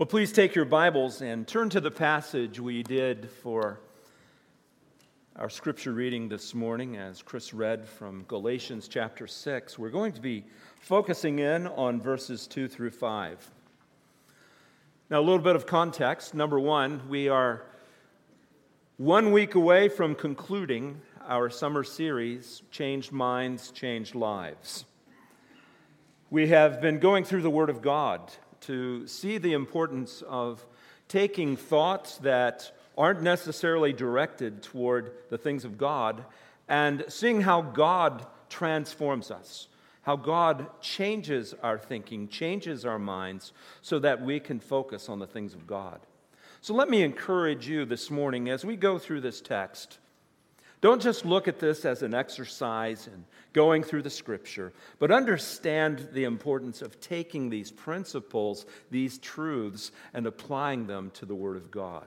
Well, please take your Bibles and turn to the passage we did for our scripture reading this morning as Chris read from Galatians chapter 6. We're going to be focusing in on verses 2 through 5. Now, a little bit of context. Number one, we are one week away from concluding our summer series, Changed Minds, Changed Lives. We have been going through the Word of God to see the importance of taking thoughts that aren't necessarily directed toward the things of God and seeing how God transforms us, how God changes our thinking, changes our minds, so that we can focus on the things of God. So let me encourage you this morning as we go through this text don't just look at this as an exercise in going through the scripture, but understand the importance of taking these principles, these truths, and applying them to the Word of God,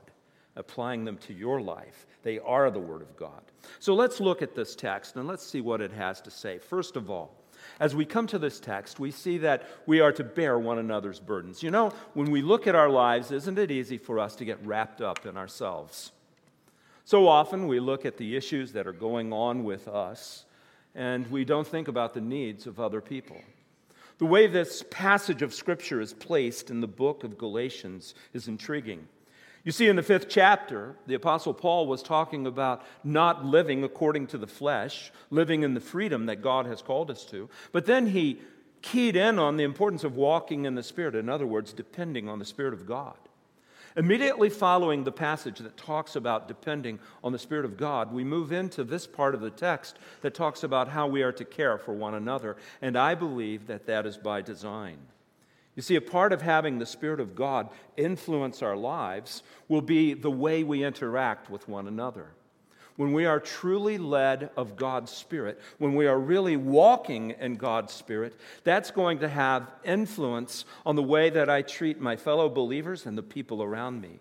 applying them to your life. They are the Word of God. So let's look at this text and let's see what it has to say. First of all, as we come to this text, we see that we are to bear one another's burdens. You know, when we look at our lives, isn't it easy for us to get wrapped up in ourselves? So often we look at the issues that are going on with us and we don't think about the needs of other people. The way this passage of Scripture is placed in the book of Galatians is intriguing. You see, in the fifth chapter, the Apostle Paul was talking about not living according to the flesh, living in the freedom that God has called us to. But then he keyed in on the importance of walking in the Spirit. In other words, depending on the Spirit of God. Immediately following the passage that talks about depending on the Spirit of God, we move into this part of the text that talks about how we are to care for one another. And I believe that that is by design. You see, a part of having the Spirit of God influence our lives will be the way we interact with one another when we are truly led of God's Spirit, when we are really walking in God's Spirit, that's going to have influence on the way that I treat my fellow believers and the people around me.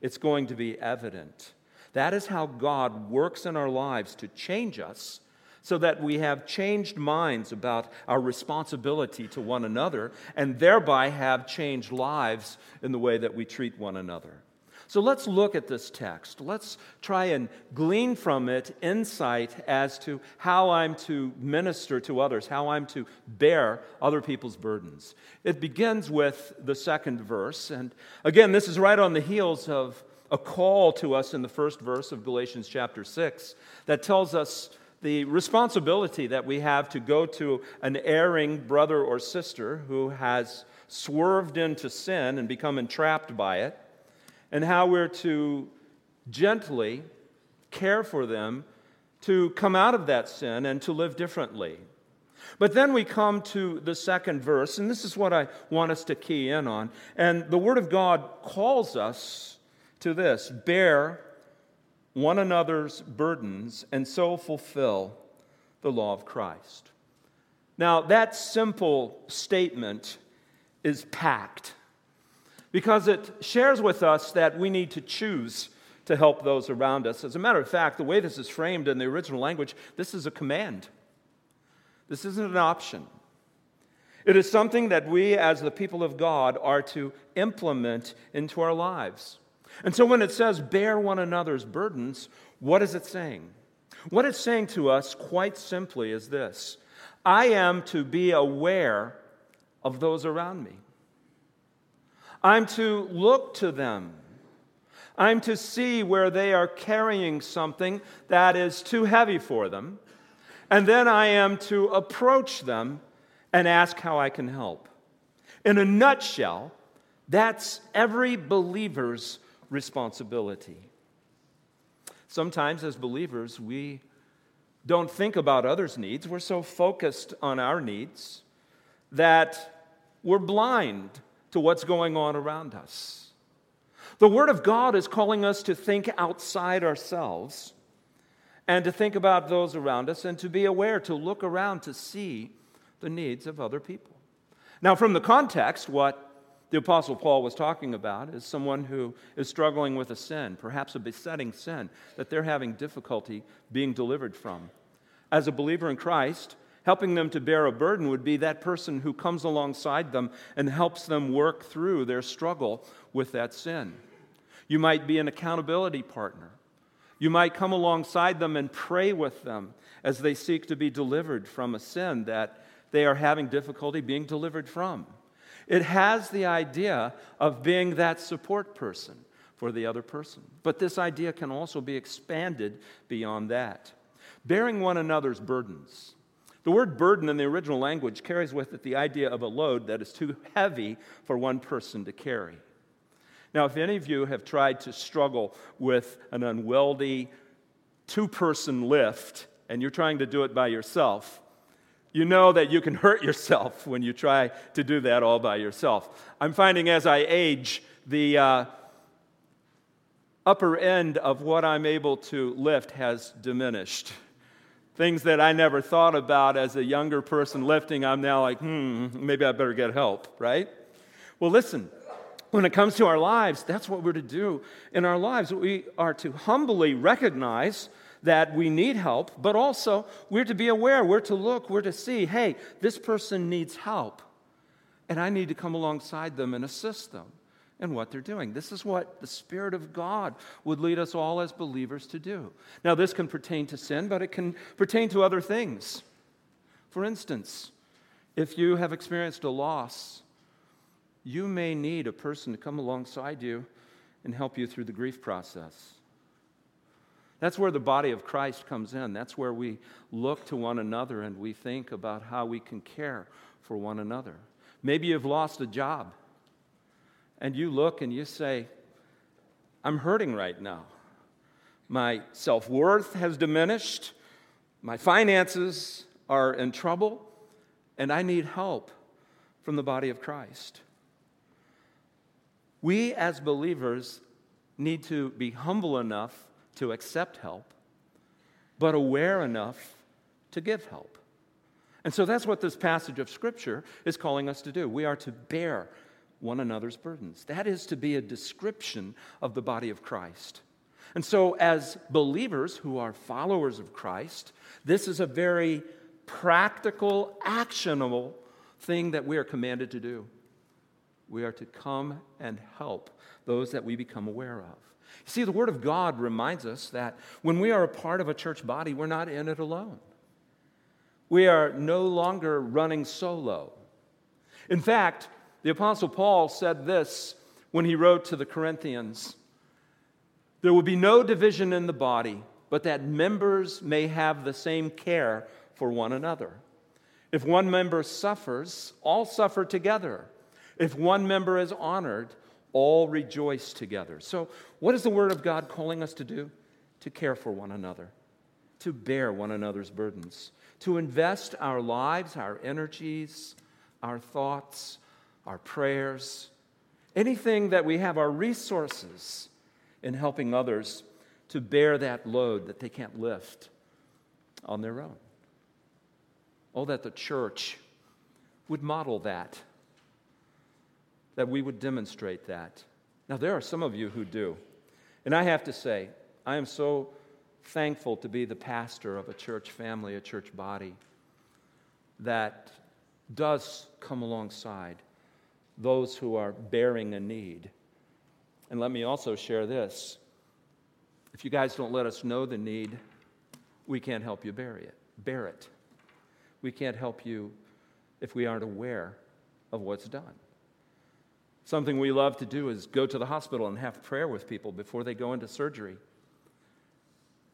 It's going to be evident. That is how God works in our lives to change us so that we have changed minds about our responsibility to one another and thereby have changed lives in the way that we treat one another. So let's look at this text. Let's try and glean from it insight as to how I'm to minister to others, how I'm to bear other people's burdens. It begins with the second verse. And again, this is right on the heels of a call to us in the first verse of Galatians chapter 6 that tells us the responsibility that we have to go to an erring brother or sister who has swerved into sin and become entrapped by it and how we're to gently care for them to come out of that sin and to live differently. But then we come to the second verse, and this is what I want us to key in on. And the Word of God calls us to this bear one another's burdens and so fulfill the law of Christ. Now, that simple statement is packed because it shares with us that we need to choose to help those around us. As a matter of fact, the way this is framed in the original language, this is a command. This isn't an option. It is something that we, as the people of God, are to implement into our lives. And so when it says bear one another's burdens, what is it saying? What it's saying to us, quite simply, is this I am to be aware of those around me. I'm to look to them. I'm to see where they are carrying something that is too heavy for them. And then I am to approach them and ask how I can help. In a nutshell, that's every believer's responsibility. Sometimes, as believers, we don't think about others' needs. We're so focused on our needs that we're blind to what's going on around us. The Word of God is calling us to think outside ourselves and to think about those around us and to be aware, to look around to see the needs of other people. Now, from the context, what the Apostle Paul was talking about is someone who is struggling with a sin, perhaps a besetting sin, that they're having difficulty being delivered from. As a believer in Christ, Helping them to bear a burden would be that person who comes alongside them and helps them work through their struggle with that sin. You might be an accountability partner. You might come alongside them and pray with them as they seek to be delivered from a sin that they are having difficulty being delivered from. It has the idea of being that support person for the other person. But this idea can also be expanded beyond that. Bearing one another's burdens. The word burden in the original language carries with it the idea of a load that is too heavy for one person to carry. Now, if any of you have tried to struggle with an unwieldy two person lift and you're trying to do it by yourself, you know that you can hurt yourself when you try to do that all by yourself. I'm finding as I age, the uh, upper end of what I'm able to lift has diminished. Things that I never thought about as a younger person lifting, I'm now like, hmm, maybe I better get help, right? Well, listen, when it comes to our lives, that's what we're to do in our lives. We are to humbly recognize that we need help, but also we're to be aware, we're to look, we're to see, hey, this person needs help, and I need to come alongside them and assist them in what they're doing. This is what the Spirit of God would lead us all as believers to do. Now, this can pertain to sin, but it can pertain to other things. For instance, if you have experienced a loss, you may need a person to come alongside you and help you through the grief process. That's where the body of Christ comes in. That's where we look to one another and we think about how we can care for one another. Maybe you've lost a job and you look and you say, I'm hurting right now. My self worth has diminished, my finances are in trouble, and I need help from the body of Christ. We as believers need to be humble enough to accept help, but aware enough to give help. And so that's what this passage of Scripture is calling us to do. We are to bear one another's burdens. That is to be a description of the body of Christ. And so, as believers who are followers of Christ, this is a very practical, actionable thing that we are commanded to do. We are to come and help those that we become aware of. You See, the Word of God reminds us that when we are a part of a church body, we're not in it alone. We are no longer running solo. In fact, the Apostle Paul said this when he wrote to the Corinthians There will be no division in the body, but that members may have the same care for one another. If one member suffers, all suffer together. If one member is honored, all rejoice together. So, what is the Word of God calling us to do? To care for one another, to bear one another's burdens, to invest our lives, our energies, our thoughts, our prayers, anything that we have, our resources in helping others to bear that load that they can't lift on their own. Oh, that the church would model that that we would demonstrate that. Now, there are some of you who do. And I have to say, I am so thankful to be the pastor of a church family, a church body that does come alongside those who are bearing a need. And let me also share this. If you guys don't let us know the need, we can't help you bear it. Bear it. We can't help you if we aren't aware of what's done. Something we love to do is go to the hospital and have prayer with people before they go into surgery.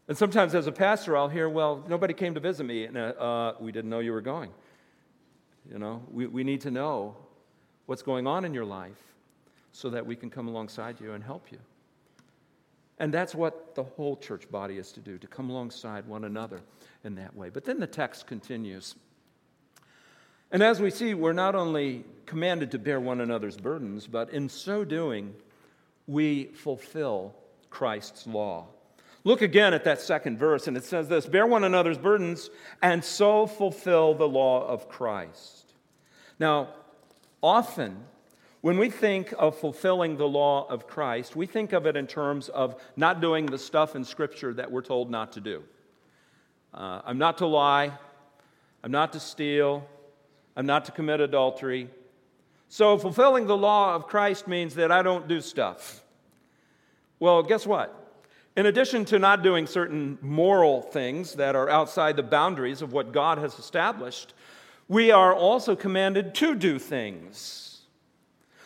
And sometimes, as a pastor, I'll hear, well, nobody came to visit me, and uh, we didn't know you were going. You know, we, we need to know what's going on in your life so that we can come alongside you and help you. And that's what the whole church body is to do, to come alongside one another in that way. But then the text continues. And as we see, we're not only commanded to bear one another's burdens, but in so doing, we fulfill Christ's law. Look again at that second verse, and it says this Bear one another's burdens, and so fulfill the law of Christ. Now, often, when we think of fulfilling the law of Christ, we think of it in terms of not doing the stuff in Scripture that we're told not to do. Uh, I'm not to lie, I'm not to steal. I'm not to commit adultery. So, fulfilling the law of Christ means that I don't do stuff. Well, guess what? In addition to not doing certain moral things that are outside the boundaries of what God has established, we are also commanded to do things.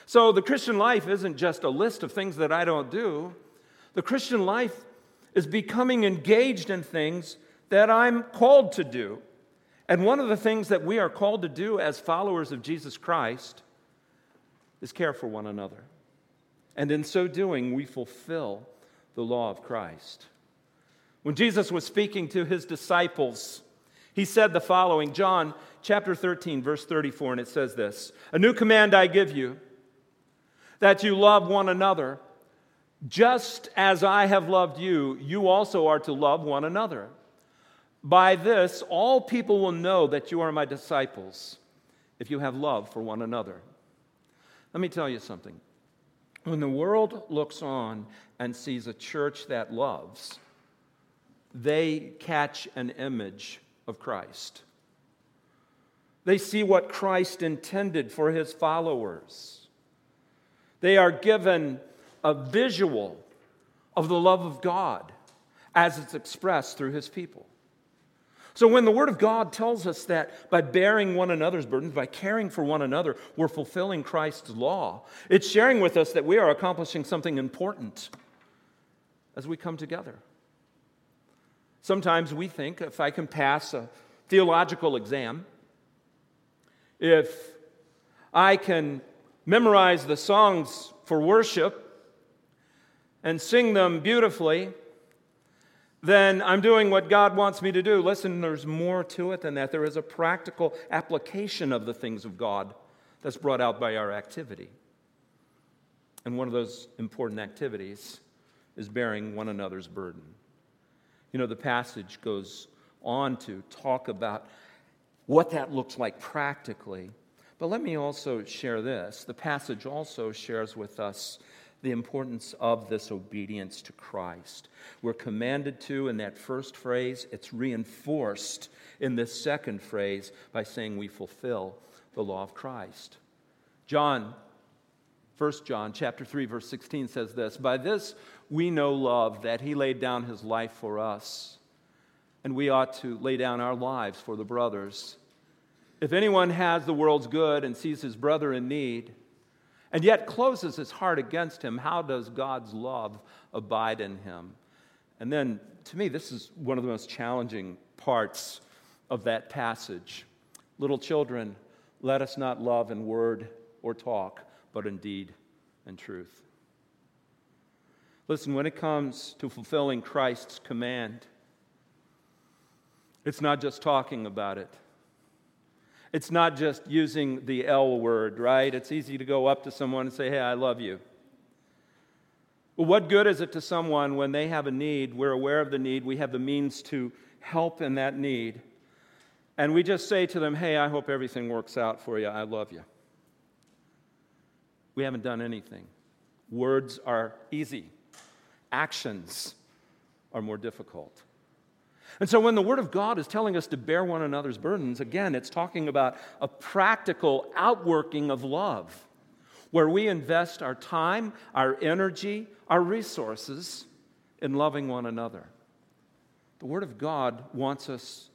So, the Christian life isn't just a list of things that I don't do. The Christian life is becoming engaged in things that I'm called to do. And one of the things that we are called to do as followers of Jesus Christ is care for one another. And in so doing, we fulfill the law of Christ. When Jesus was speaking to his disciples, he said the following John chapter 13, verse 34, and it says this A new command I give you, that you love one another. Just as I have loved you, you also are to love one another. By this, all people will know that you are my disciples if you have love for one another. Let me tell you something. When the world looks on and sees a church that loves, they catch an image of Christ. They see what Christ intended for his followers. They are given a visual of the love of God as it's expressed through his people. So, when the Word of God tells us that by bearing one another's burdens, by caring for one another, we're fulfilling Christ's law, it's sharing with us that we are accomplishing something important as we come together. Sometimes we think if I can pass a theological exam, if I can memorize the songs for worship and sing them beautifully, then I'm doing what God wants me to do. Listen, there's more to it than that. There is a practical application of the things of God that's brought out by our activity. And one of those important activities is bearing one another's burden. You know, the passage goes on to talk about what that looks like practically. But let me also share this. The passage also shares with us the importance of this obedience to Christ. We're commanded to in that first phrase, it's reinforced in this second phrase by saying we fulfill the law of Christ. John 1 John chapter 3 verse 16 says this, by this we know love that he laid down his life for us, and we ought to lay down our lives for the brothers. If anyone has the world's good and sees his brother in need, and yet closes his heart against him, how does God's love abide in him? And then, to me, this is one of the most challenging parts of that passage. Little children, let us not love in word or talk, but in deed and truth. Listen, when it comes to fulfilling Christ's command, it's not just talking about it. It's not just using the L word, right? It's easy to go up to someone and say, Hey, I love you. Well, what good is it to someone when they have a need? We're aware of the need, we have the means to help in that need. And we just say to them, Hey, I hope everything works out for you. I love you. We haven't done anything. Words are easy, actions are more difficult. And so, when the Word of God is telling us to bear one another's burdens, again, it's talking about a practical outworking of love, where we invest our time, our energy, our resources in loving one another. The Word of God wants us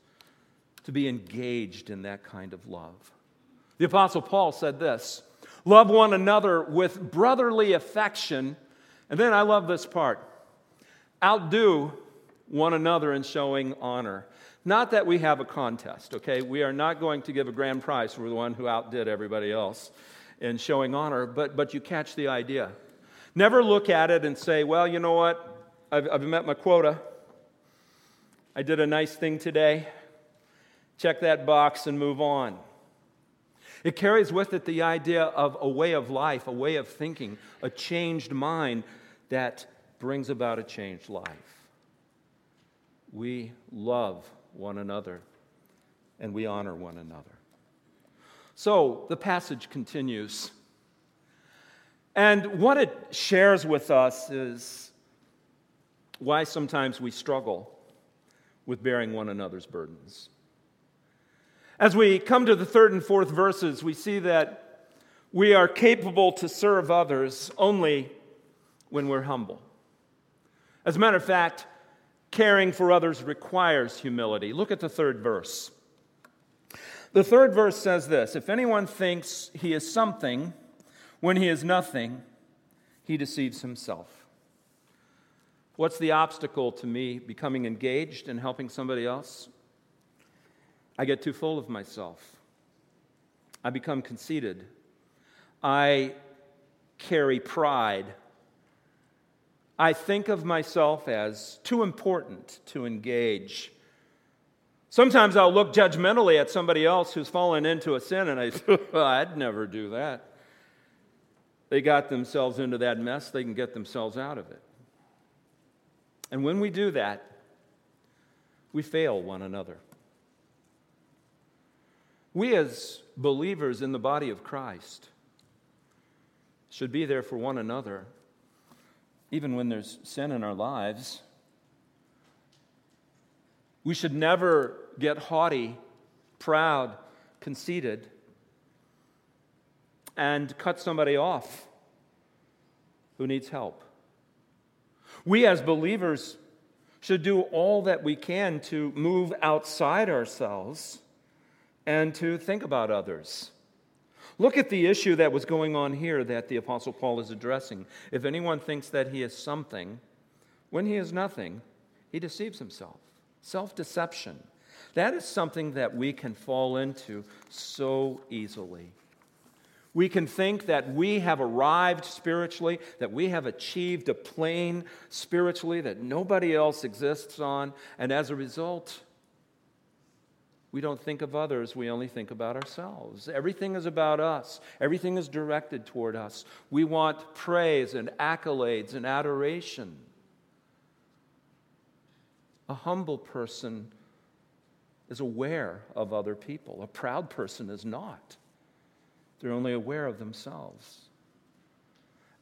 to be engaged in that kind of love. The Apostle Paul said this Love one another with brotherly affection. And then I love this part outdo one another in showing honor. Not that we have a contest, okay? We are not going to give a grand prize for the one who outdid everybody else in showing honor, but, but you catch the idea. Never look at it and say, well, you know what? I've, I've met my quota. I did a nice thing today. Check that box and move on. It carries with it the idea of a way of life, a way of thinking, a changed mind that brings about a changed life we love one another and we honor one another. So the passage continues. And what it shares with us is why sometimes we struggle with bearing one another's burdens. As we come to the third and fourth verses, we see that we are capable to serve others only when we're humble. As a matter of fact, caring for others requires humility. Look at the third verse. The third verse says this If anyone thinks he is something when he is nothing, he deceives himself. What's the obstacle to me becoming engaged and helping somebody else? I get too full of myself. I become conceited. I carry pride. I think of myself as too important to engage. Sometimes I'll look judgmentally at somebody else who's fallen into a sin and I say, well, I'd never do that. They got themselves into that mess, they can get themselves out of it. And when we do that, we fail one another. We, as believers in the body of Christ, should be there for one another, even when there's sin in our lives. We should never get haughty, proud, conceited, and cut somebody off who needs help. We, as believers, should do all that we can to move outside ourselves and to think about others. Look at the issue that was going on here that the Apostle Paul is addressing. If anyone thinks that he is something, when he is nothing, he deceives himself. Self deception. That is something that we can fall into so easily. We can think that we have arrived spiritually, that we have achieved a plane spiritually that nobody else exists on, and as a result, we don't think of others, we only think about ourselves. Everything is about us, everything is directed toward us. We want praise and accolades and adoration. A humble person is aware of other people, a proud person is not. They're only aware of themselves.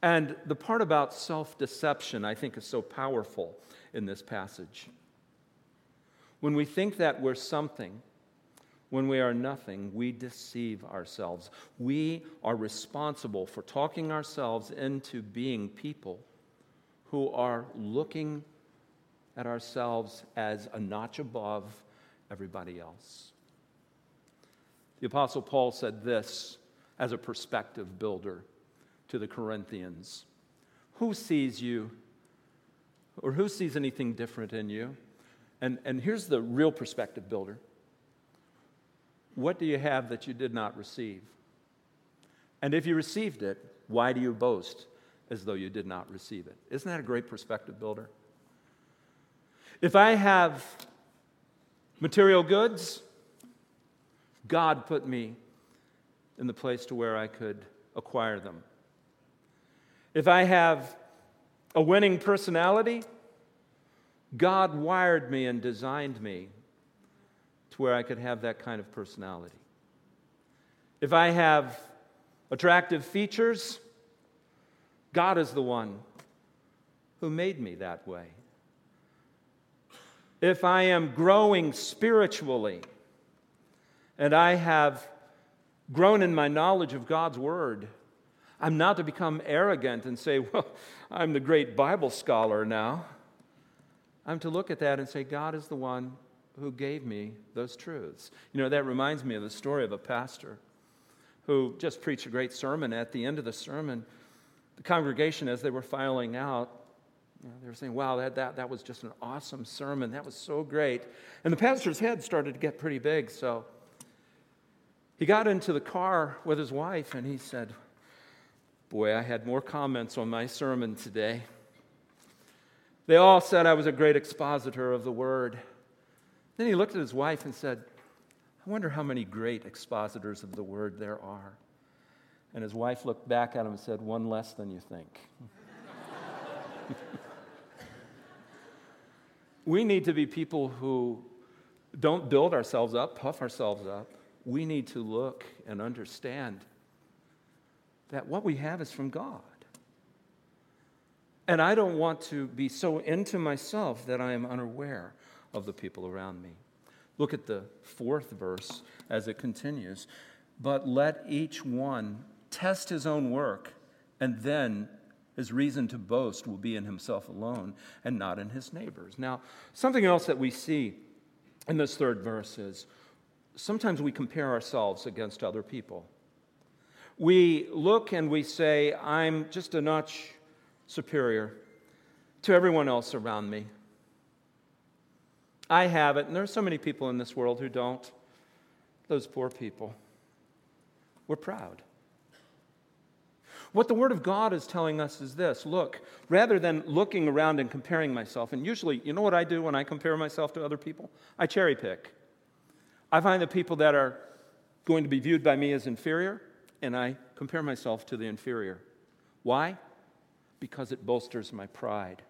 And the part about self deception, I think, is so powerful in this passage. When we think that we're something, when we are nothing, we deceive ourselves. We are responsible for talking ourselves into being people who are looking at ourselves as a notch above everybody else. The Apostle Paul said this as a perspective builder to the Corinthians Who sees you? Or who sees anything different in you? And, and here's the real perspective builder what do you have that you did not receive? And if you received it, why do you boast as though you did not receive it? Isn't that a great perspective builder? If I have material goods, God put me in the place to where I could acquire them. If I have a winning personality, God wired me and designed me to where I could have that kind of personality. If I have attractive features, God is the one who made me that way. If I am growing spiritually and I have grown in my knowledge of God's Word, I'm not to become arrogant and say, Well, I'm the great Bible scholar now. I'm to look at that and say, God is the one who gave me those truths. You know, that reminds me of the story of a pastor who just preached a great sermon. At the end of the sermon, the congregation, as they were filing out, you know, they were saying, Wow, that, that, that was just an awesome sermon. That was so great. And the pastor's head started to get pretty big. So he got into the car with his wife and he said, Boy, I had more comments on my sermon today. They all said I was a great expositor of the word. Then he looked at his wife and said, I wonder how many great expositors of the word there are. And his wife looked back at him and said, One less than you think. we need to be people who don't build ourselves up, puff ourselves up. We need to look and understand that what we have is from God. And I don't want to be so into myself that I am unaware of the people around me. Look at the fourth verse as it continues. But let each one test his own work, and then his reason to boast will be in himself alone and not in his neighbors. Now, something else that we see in this third verse is sometimes we compare ourselves against other people. We look and we say, I'm just a notch superior to everyone else around me. I have it, and there are so many people in this world who don't. Those poor people. We're proud. What the Word of God is telling us is this look, rather than looking around and comparing myself, and usually, you know what I do when I compare myself to other people? I cherry pick. I find the people that are going to be viewed by me as inferior, and I compare myself to the inferior. Why? Because it bolsters my pride,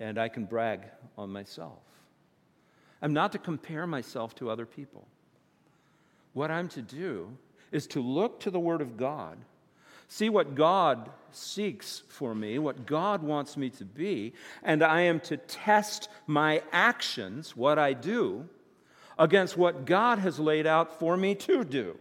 and I can brag on myself. I'm not to compare myself to other people. What I'm to do is to look to the Word of God see what God seeks for me, what God wants me to be, and I am to test my actions, what I do, against what God has laid out for me to do.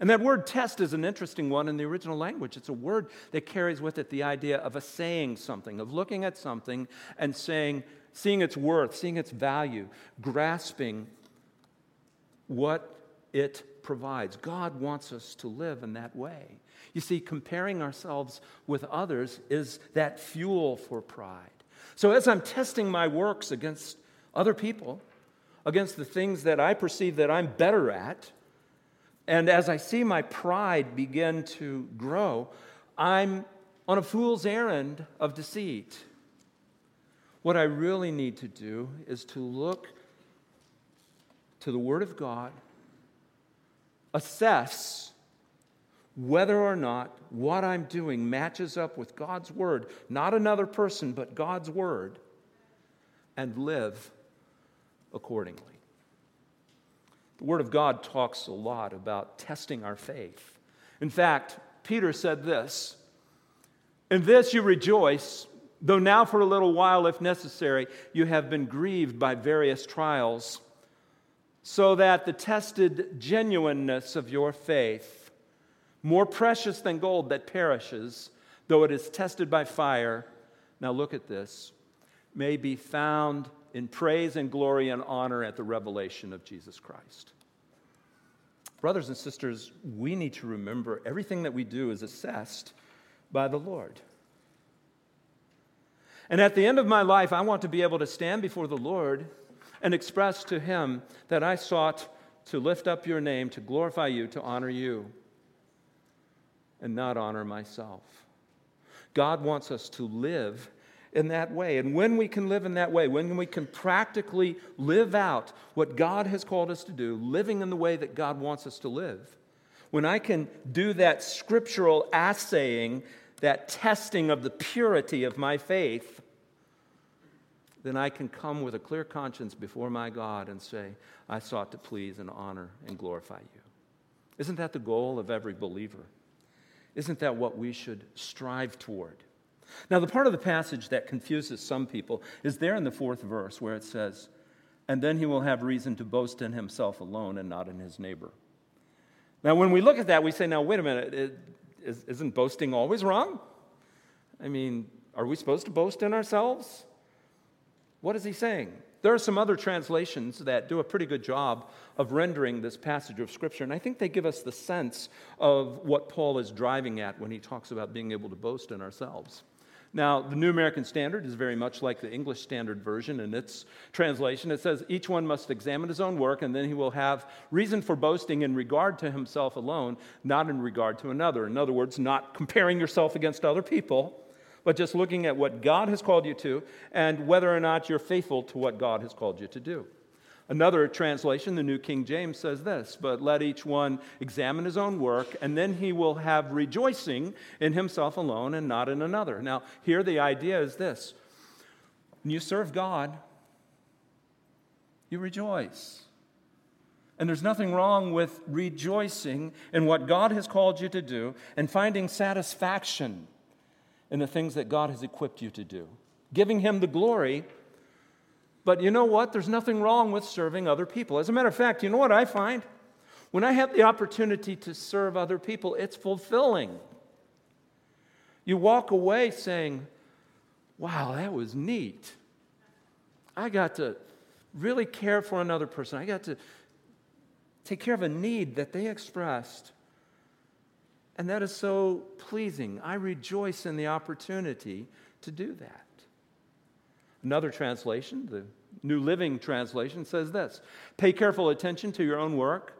And that word test is an interesting one in the original language. It's a word that carries with it the idea of assaying something, of looking at something and saying, seeing its worth, seeing its value, grasping what it provides. God wants us to live in that way. You see, comparing ourselves with others is that fuel for pride. So as I'm testing my works against other people, against the things that I perceive that I'm better at, and as I see my pride begin to grow, I'm on a fool's errand of deceit. What I really need to do is to look to the Word of God assess whether or not what I'm doing matches up with God's word, not another person, but God's word, and live accordingly. The Word of God talks a lot about testing our faith. In fact, Peter said this In this you rejoice, though now for a little while, if necessary, you have been grieved by various trials so that the tested genuineness of your faith, more precious than gold that perishes, though it is tested by fire, now look at this, may be found in praise and glory and honor at the revelation of Jesus Christ. Brothers and sisters, we need to remember everything that we do is assessed by the Lord. And at the end of my life, I want to be able to stand before the Lord and express to him that I sought to lift up your name, to glorify you, to honor you, and not honor myself. God wants us to live in that way. And when we can live in that way, when we can practically live out what God has called us to do, living in the way that God wants us to live, when I can do that scriptural assaying, that testing of the purity of my faith, then I can come with a clear conscience before my God and say, I sought to please and honor and glorify you. Isn't that the goal of every believer? Isn't that what we should strive toward? Now, the part of the passage that confuses some people is there in the fourth verse where it says, And then he will have reason to boast in himself alone and not in his neighbor. Now, when we look at that, we say, Now, wait a minute, is, isn't boasting always wrong? I mean, are we supposed to boast in ourselves? What is he saying? There are some other translations that do a pretty good job of rendering this passage of Scripture, and I think they give us the sense of what Paul is driving at when he talks about being able to boast in ourselves. Now, the New American Standard is very much like the English Standard Version in its translation. It says, Each one must examine his own work, and then he will have reason for boasting in regard to himself alone, not in regard to another. In other words, not comparing yourself against other people but just looking at what God has called you to and whether or not you're faithful to what God has called you to do. Another translation, the New King James, says this But let each one examine his own work, and then he will have rejoicing in himself alone and not in another. Now, here the idea is this when you serve God, you rejoice. And there's nothing wrong with rejoicing in what God has called you to do and finding satisfaction in the things that God has equipped you to do, giving Him the glory But you know what? There's nothing wrong with serving other people. As a matter of fact, you know what I find? When I have the opportunity to serve other people, it's fulfilling. You walk away saying, wow, that was neat. I got to really care for another person. I got to take care of a need that they expressed. And that is so pleasing. I rejoice in the opportunity to do that. Another translation, the New Living Translation, says this Pay careful attention to your own work.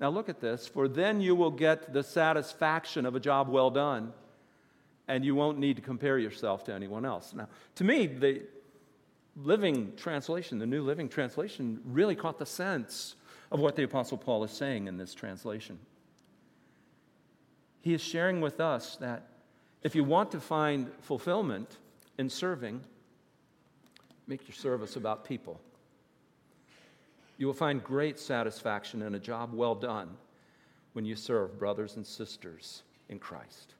Now look at this, for then you will get the satisfaction of a job well done, and you won't need to compare yourself to anyone else. Now, to me, the Living Translation, the New Living Translation, really caught the sense of what the Apostle Paul is saying in this translation. He is sharing with us that if you want to find fulfillment in serving, make your service about people. You will find great satisfaction in a job well done when you serve brothers and sisters in Christ.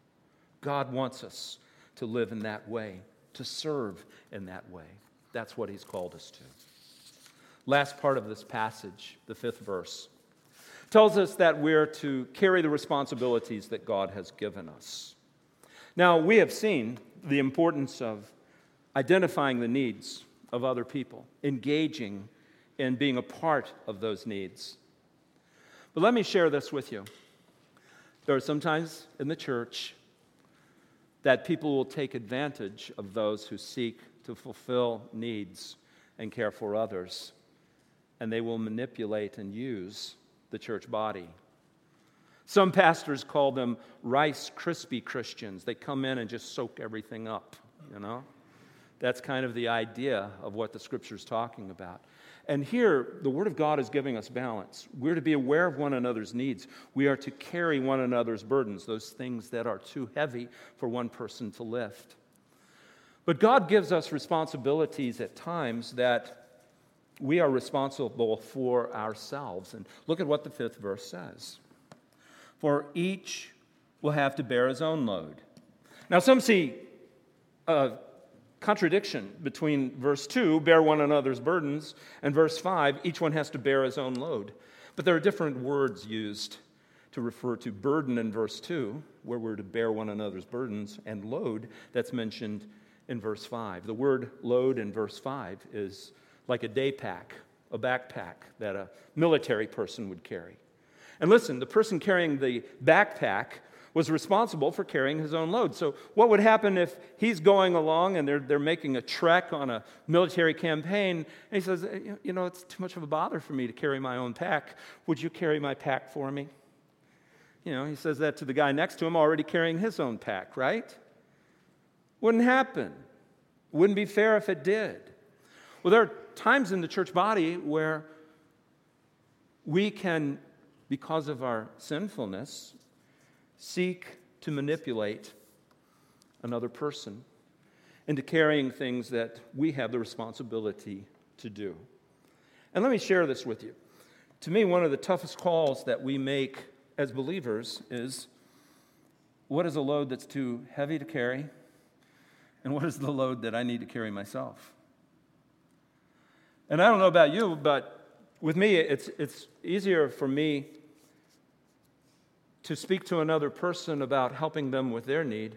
God wants us to live in that way, to serve in that way. That's what He's called us to. Last part of this passage, the fifth verse, tells us that we're to carry the responsibilities that God has given us. Now, we have seen the importance of identifying the needs of other people, engaging in being a part of those needs. But let me share this with you. There are sometimes in the church that people will take advantage of those who seek to fulfill needs and care for others, and they will manipulate and use the church body. Some pastors call them Rice Krispie Christians. They come in and just soak everything up, you know? That's kind of the idea of what the scripture is talking about. And here, the Word of God is giving us balance. We're to be aware of one another's needs. We are to carry one another's burdens, those things that are too heavy for one person to lift. But God gives us responsibilities at times that we are responsible for ourselves. And look at what the fifth verse says For each will have to bear his own load. Now, some see a contradiction between verse 2, bear one another's burdens, and verse 5, each one has to bear his own load. But there are different words used to refer to burden in verse 2, where we're to bear one another's burdens, and load that's mentioned in verse 5. The word load in verse 5 is like a day pack, a backpack that a military person would carry. And listen, the person carrying the backpack was responsible for carrying his own load. So, what would happen if he's going along and they're, they're making a trek on a military campaign, and he says, eh, You know, it's too much of a bother for me to carry my own pack. Would you carry my pack for me? You know, he says that to the guy next to him, already carrying his own pack, right? Wouldn't happen. Wouldn't be fair if it did. Well, there are times in the church body where we can, because of our sinfulness, seek to manipulate another person into carrying things that we have the responsibility to do. And let me share this with you. To me, one of the toughest calls that we make as believers is what is a load that's too heavy to carry? And what is the load that I need to carry myself? And I don't know about you, but with me, it's, it's easier for me to speak to another person about helping them with their need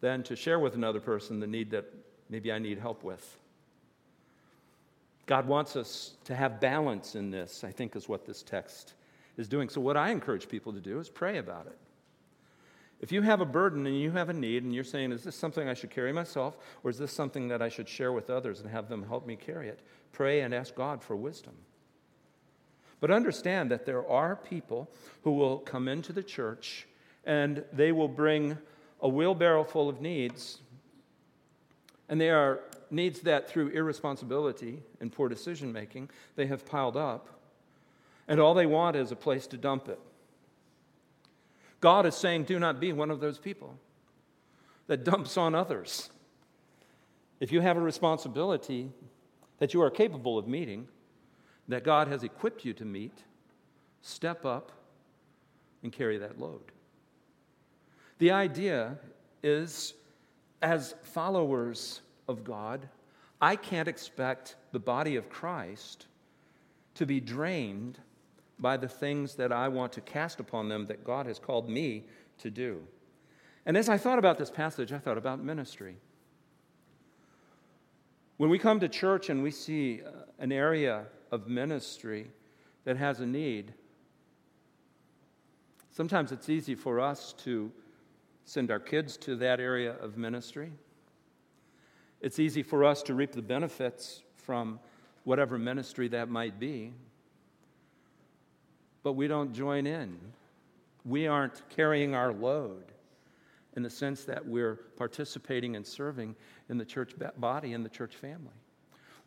than to share with another person the need that maybe I need help with. God wants us to have balance in this, I think, is what this text is doing. So, what I encourage people to do is pray about it. If you have a burden and you have a need and you're saying, is this something I should carry myself or is this something that I should share with others and have them help me carry it? Pray and ask God for wisdom. But understand that there are people who will come into the church and they will bring a wheelbarrow full of needs, and they are needs that through irresponsibility and poor decision making they have piled up, and all they want is a place to dump it. God is saying, do not be one of those people that dumps on others. If you have a responsibility that you are capable of meeting, that God has equipped you to meet, step up and carry that load. The idea is, as followers of God, I can't expect the body of Christ to be drained by the things that I want to cast upon them that God has called me to do. And as I thought about this passage, I thought about ministry. When we come to church and we see uh, an area of ministry that has a need, sometimes it's easy for us to send our kids to that area of ministry. It's easy for us to reap the benefits from whatever ministry that might be, but we don't join in. We aren't carrying our load in the sense that we're participating and serving in the church body and the church family.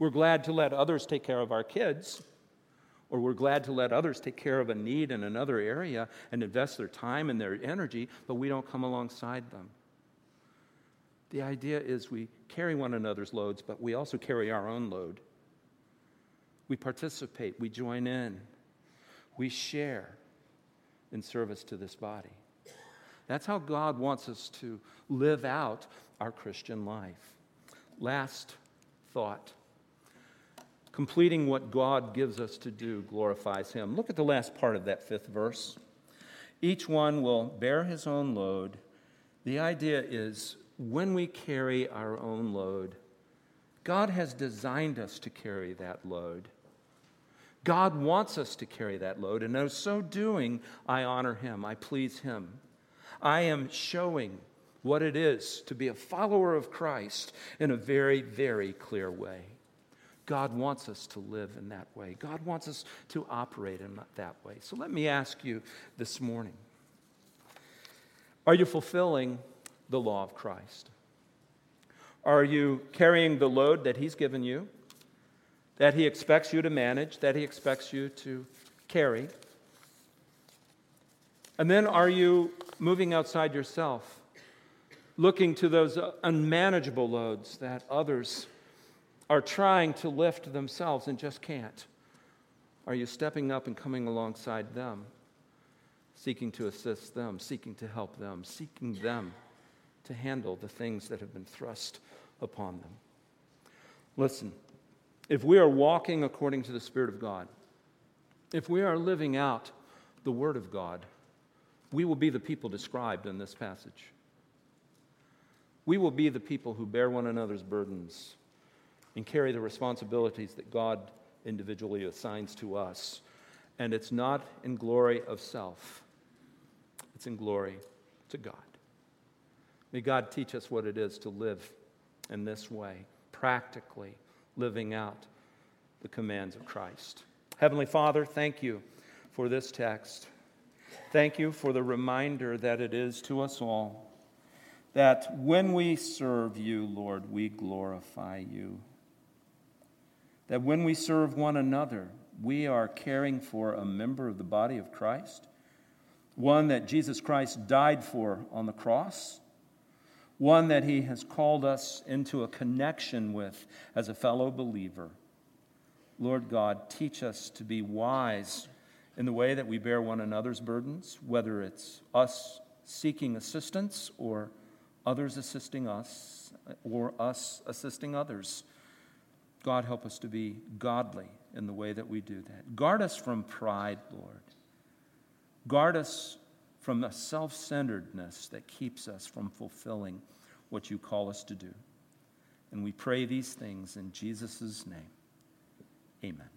We're glad to let others take care of our kids, or we're glad to let others take care of a need in another area and invest their time and their energy, but we don't come alongside them. The idea is we carry one another's loads, but we also carry our own load. We participate, we join in, we share in service to this body. That's how God wants us to live out our Christian life. Last thought. Completing what God gives us to do glorifies Him. Look at the last part of that fifth verse. Each one will bear his own load. The idea is when we carry our own load, God has designed us to carry that load. God wants us to carry that load, and in so doing, I honor Him, I please Him. I am showing what it is to be a follower of Christ in a very, very clear way. God wants us to live in that way. God wants us to operate in that way. So let me ask you this morning Are you fulfilling the law of Christ? Are you carrying the load that He's given you, that He expects you to manage, that He expects you to carry? And then are you moving outside yourself, looking to those unmanageable loads that others are trying to lift themselves and just can't? Are you stepping up and coming alongside them, seeking to assist them, seeking to help them, seeking them to handle the things that have been thrust upon them? Listen, if we are walking according to the Spirit of God, if we are living out the Word of God, we will be the people described in this passage. We will be the people who bear one another's burdens and carry the responsibilities that God individually assigns to us. And it's not in glory of self, it's in glory to God. May God teach us what it is to live in this way, practically living out the commands of Christ. Heavenly Father, thank you for this text. Thank you for the reminder that it is to us all that when we serve you, Lord, we glorify you. That when we serve one another, we are caring for a member of the body of Christ, one that Jesus Christ died for on the cross, one that he has called us into a connection with as a fellow believer. Lord God, teach us to be wise in the way that we bear one another's burdens, whether it's us seeking assistance or others assisting us or us assisting others. God, help us to be godly in the way that we do that. Guard us from pride, Lord. Guard us from the self centeredness that keeps us from fulfilling what you call us to do. And we pray these things in Jesus' name. Amen.